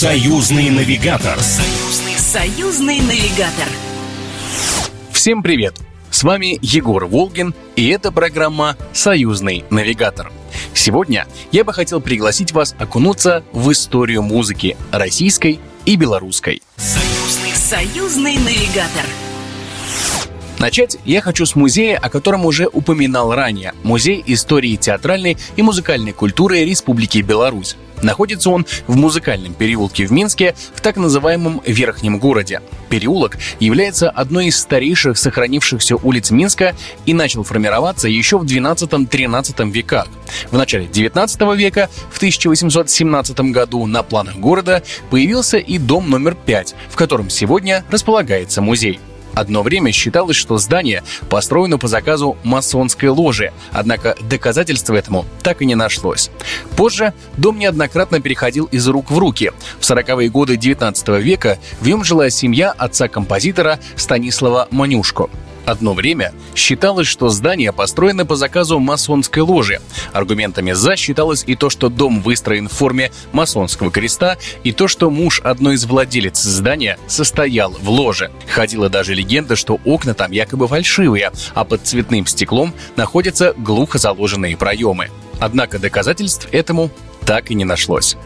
Союзный навигатор. Союзный, союзный навигатор. Всем привет! С вами Егор Волгин, и это программа «Союзный навигатор». Сегодня я бы хотел пригласить вас окунуться в историю музыки российской и белорусской. Союзный, союзный навигатор. Начать я хочу с музея, о котором уже упоминал ранее. Музей истории театральной и музыкальной культуры Республики Беларусь. Находится он в музыкальном переулке в Минске, в так называемом Верхнем городе. Переулок является одной из старейших сохранившихся улиц Минска и начал формироваться еще в 12-13 веках. В начале 19 века, в 1817 году, на планах города появился и дом номер 5, в котором сегодня располагается музей. Одно время считалось, что здание построено по заказу масонской ложи, однако доказательств этому так и не нашлось. Позже дом неоднократно переходил из рук в руки. В 40-е годы 19 века в нем жила семья отца-композитора Станислава Манюшко. Одно время считалось, что здание построено по заказу масонской ложи. Аргументами «за» считалось и то, что дом выстроен в форме масонского креста, и то, что муж одной из владелец здания состоял в ложе. Ходила даже легенда, что окна там якобы фальшивые, а под цветным стеклом находятся глухо заложенные проемы. Однако доказательств этому так и не нашлось.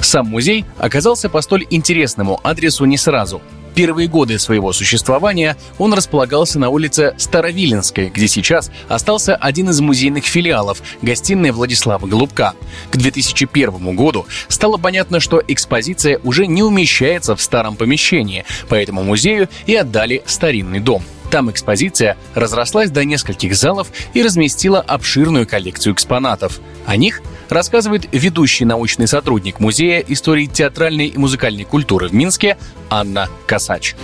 Сам музей оказался по столь интересному адресу не сразу первые годы своего существования он располагался на улице Старовиленской, где сейчас остался один из музейных филиалов – гостиная Владислава Голубка. К 2001 году стало понятно, что экспозиция уже не умещается в старом помещении, поэтому музею и отдали старинный дом – там экспозиция разрослась до нескольких залов и разместила обширную коллекцию экспонатов. О них рассказывает ведущий научный сотрудник Музея истории театральной и музыкальной культуры в Минске Анна Косач.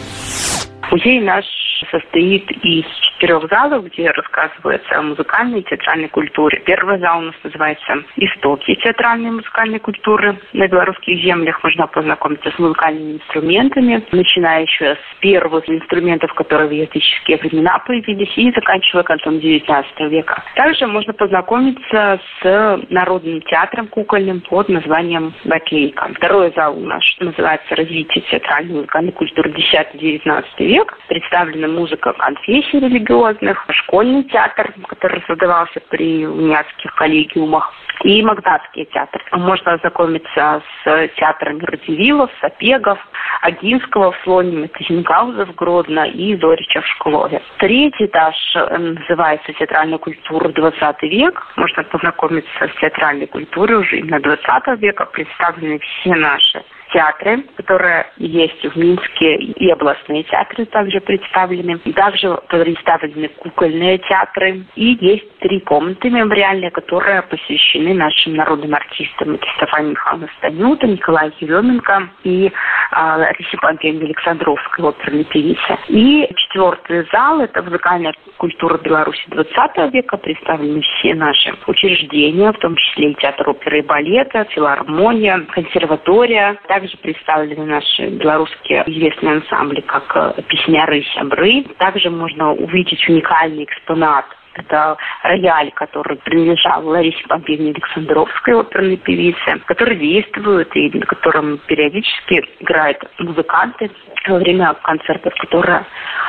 Музей наш состоит из четырех залов, где рассказывается о музыкальной и театральной культуре. Первый зал у нас называется «Истоки театральной и музыкальной культуры». На белорусских землях можно познакомиться с музыкальными инструментами, начиная еще с первых инструментов, которые в языческие времена появились, и заканчивая концом XIX века. Также можно познакомиться с народным театром кукольным под названием «Батлейка». Второй зал у нас называется «Развитие театральной и музыкальной культуры X-XIX век». Представлена музыка конфессий религиозных, религиозных, школьный театр, который создавался при униатских коллегиумах, и Магдатский театр. Можно ознакомиться с театрами Радивилов, Сапегов, Агинского в Слониме, Казингауза в Гродно и Зорича в Шклове. Третий этаж э, называется «Театральная культура 20 век». Можно познакомиться с театральной культурой уже именно 20 века. Представлены все наши театры, которые есть в Минске, и областные театры также представлены. Также представлены кукольные театры. И есть три комнаты мемориальные, которые посвящены нашим народным артистам. Это Стефан Михайловна Станюта, Николай Еременко и а, Лариса Пантель Александровская, оперная певица. И четвертый зал – это музыкальная культура Беларуси 20 века. Представлены все наши учреждения, в том числе и театр оперы и балета, филармония, консерватория. Также также представлены наши белорусские известные ансамбли, как э, «Песняры сябры». Также можно увидеть уникальный экспонат это рояль, который принадлежал Ларисе Помпевне Александровской, оперной певице, который действует и на котором периодически играют музыканты во время концертов, которые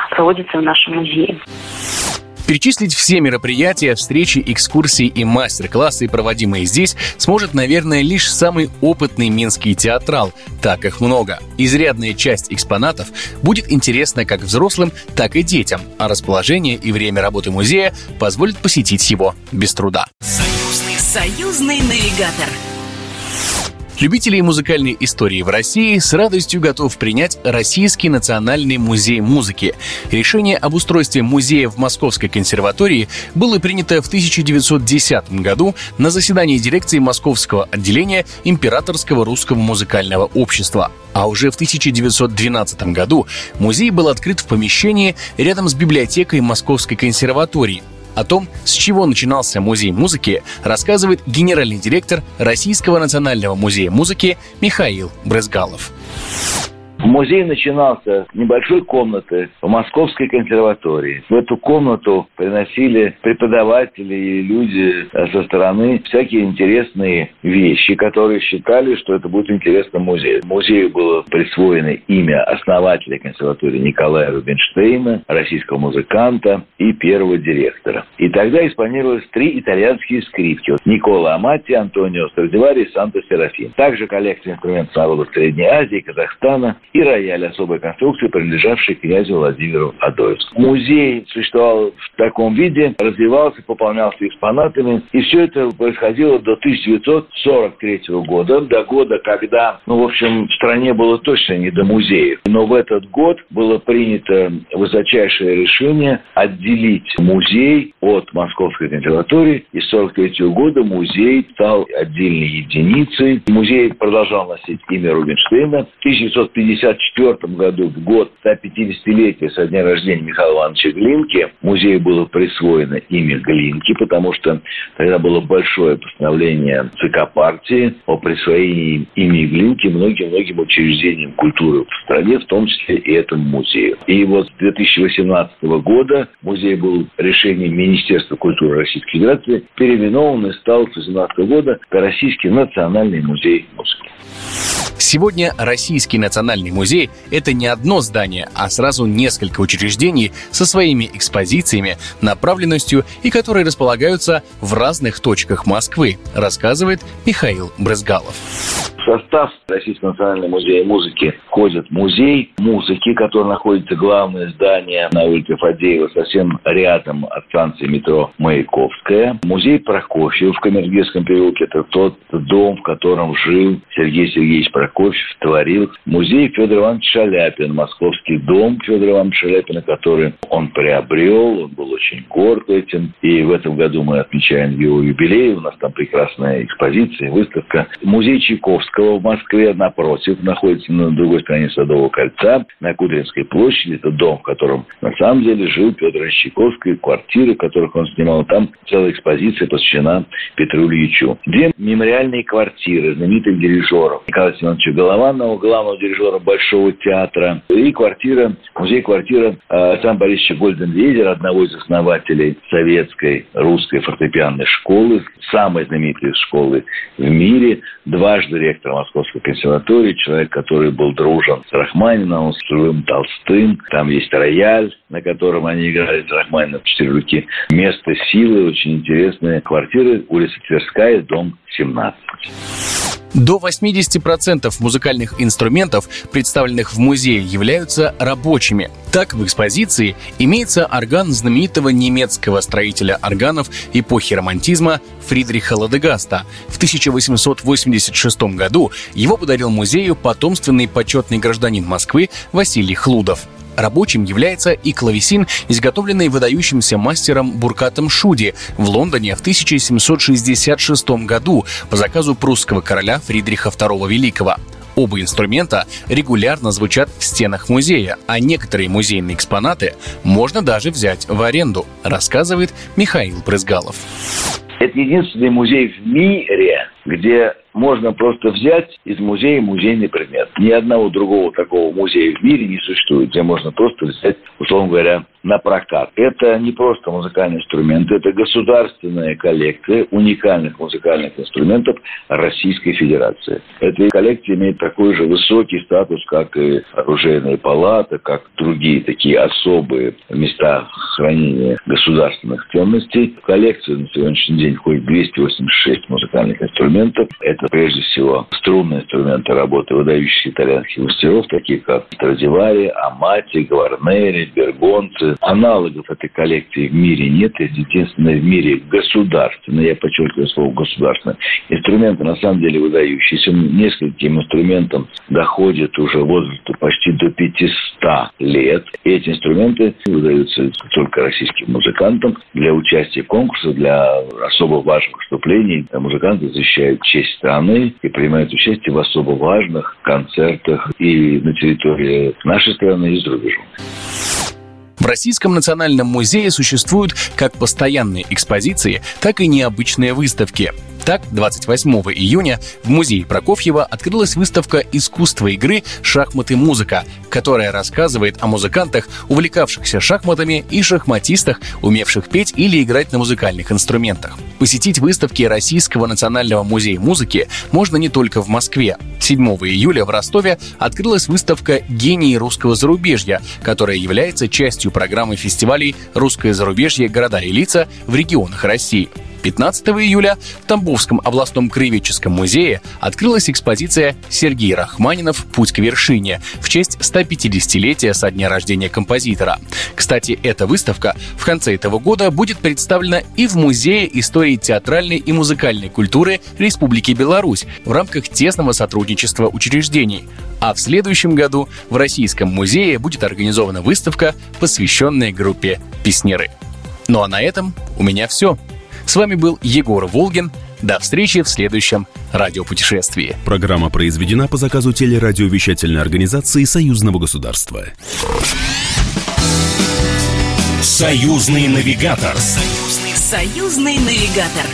проводятся в нашем музее. Перечислить все мероприятия, встречи, экскурсии и мастер-классы, проводимые здесь, сможет, наверное, лишь самый опытный минский театрал. Так их много. Изрядная часть экспонатов будет интересна как взрослым, так и детям, а расположение и время работы музея позволит посетить его без труда. Союзный, союзный навигатор. Любителей музыкальной истории в России с радостью готов принять Российский национальный музей музыки. Решение об устройстве музея в Московской консерватории было принято в 1910 году на заседании дирекции Московского отделения Императорского русского музыкального общества. А уже в 1912 году музей был открыт в помещении рядом с библиотекой Московской консерватории – о том, с чего начинался музей музыки, рассказывает генеральный директор Российского национального музея музыки Михаил Брызгалов. Музей начинался с небольшой комнаты в Московской консерватории. В эту комнату приносили преподаватели и люди со стороны всякие интересные вещи, которые считали, что это будет интересно музею. Музею было присвоено имя основателя консерватории Николая Рубинштейна, российского музыканта и первого директора. И тогда исполнировалось три итальянские скрипки. Никола Амати, Антонио Страдивари и Санто Серафим. Также коллекция инструментов народов Средней Азии, Казахстана и рояль особой конструкции, принадлежавший князю Владимиру Адоевскому. Музей существовал в таком виде, развивался, пополнялся экспонатами, и все это происходило до 1943 года, до года, когда, ну, в общем, в стране было точно не до музеев. Но в этот год было принято высочайшее решение отделить музей от Московской консерватории, и с 1943 года музей стал отдельной единицей. Музей продолжал носить имя Рубинштейна. В 1954 году, в год 150-летия со дня рождения Михаила Ивановича Глинки, музею было присвоено имя Глинки, потому что тогда было большое постановление ЦК партии о присвоении имени Глинки многим-многим учреждениям культуры в стране, в том числе и этому музею. И вот с 2018 года музей был решением Министерства культуры Российской Федерации переименован и стал с 2018 года Российский национальный музей музыки. Сегодня Российский национальный музей – это не одно здание, а сразу несколько учреждений со своими экспозициями, направленностью и которые располагаются в разных точках Москвы, рассказывает Михаил Брызгалов состав Российского национального музея музыки входит музей музыки, который находится главное здание на улице Фадеева, совсем рядом от станции метро Маяковская. Музей Прокофьев в Камергерском переулке – это тот дом, в котором жил Сергей Сергеевич Прокофьев, творил. Музей Федор Иванович Шаляпин, московский дом Федора Ивановича Шаляпина, который он приобрел, он был очень горд этим. И в этом году мы отмечаем его юбилей, у нас там прекрасная экспозиция, выставка. Музей Чайковского Чайковского в Москве напротив, находится на другой стороне Садового кольца, на Кудринской площади. Это дом, в котором на самом деле жил Петр Ильич Чайковский, квартиры, которых он снимал. Там целая экспозиция посвящена Петру Ильичу. Две мемориальные квартиры знаменитых дирижеров. Николая Семеновича Голованова, главного дирижера Большого театра. И квартира, музей-квартира Александра Борисовича Гольденвейзера, одного из основателей советской русской фортепианной школы, самой знаменитой школы в мире, дважды ректор директора Московской консерватории, человек, который был дружен с Рахманиновым, с Живым Толстым. Там есть рояль, на котором они играли с Рахманиновым в четыре руки. Место силы, очень интересная квартира, улица Тверская, дом 17. До 80% музыкальных инструментов, представленных в музее, являются рабочими. Так, в экспозиции имеется орган знаменитого немецкого строителя органов эпохи романтизма Фридриха Ладегаста. В 1886 году его подарил музею потомственный почетный гражданин Москвы Василий Хлудов. Рабочим является и клавесин, изготовленный выдающимся мастером Буркатом Шуди в Лондоне в 1766 году по заказу прусского короля Фридриха II Великого. Оба инструмента регулярно звучат в стенах музея, а некоторые музейные экспонаты можно даже взять в аренду, рассказывает Михаил Прызгалов. Это единственный музей в мире, где можно просто взять из музея музейный предмет. Ни одного другого такого музея в мире не существует, где можно просто взять, условно говоря, на прокат. Это не просто музыкальный инструмент, это государственная коллекция уникальных музыкальных инструментов Российской Федерации. Эта коллекция имеет такой же высокий статус, как и оружейная палата, как другие такие особые места хранения государственных ценностей. В коллекцию на сегодняшний день входит 286 музыкальных инструментов. Это это прежде всего струнные инструменты работы выдающихся итальянских мастеров, таких как Страдивари, Амати, Гварнери, Бергонцы. Аналогов этой коллекции в мире нет. Это единственное в мире государственное, я подчеркиваю слово государственное. Инструменты на самом деле выдающиеся. Нескольким инструментам доходит уже возраст почти до 500 лет. Эти инструменты выдаются только российским музыкантам для участия в конкурсах, для особо важных выступлений. Музыканты защищают честь страны страны и принимают участие в особо важных концертах и на территории нашей страны, и за рубежом. В Российском национальном музее существуют как постоянные экспозиции, так и необычные выставки. Так, 28 июня в музее Прокофьева открылась выставка искусства игры «Шахматы-музыка», которая рассказывает о музыкантах, увлекавшихся шахматами и шахматистах, умевших петь или играть на музыкальных инструментах. Посетить выставки Российского национального музея музыки можно не только в Москве. 7 июля в Ростове открылась выставка «Гении русского зарубежья», которая является частью программы фестивалей «Русское зарубежье. Города и лица» в регионах России. 15 июля в Тамбовском областном краеведческом музее открылась экспозиция «Сергей Рахманинов. Путь к вершине» в честь 150-летия со дня рождения композитора. Кстати, эта выставка в конце этого года будет представлена и в Музее истории театральной и музыкальной культуры Республики Беларусь в рамках тесного сотрудничества учреждений. А в следующем году в Российском музее будет организована выставка, посвященная группе «Песнеры». Ну а на этом у меня все. С вами был Егор Волгин. До встречи в следующем радиопутешествии. Программа произведена по заказу телерадиовещательной организации Союзного государства. Союзный навигатор. Союзный, союзный навигатор.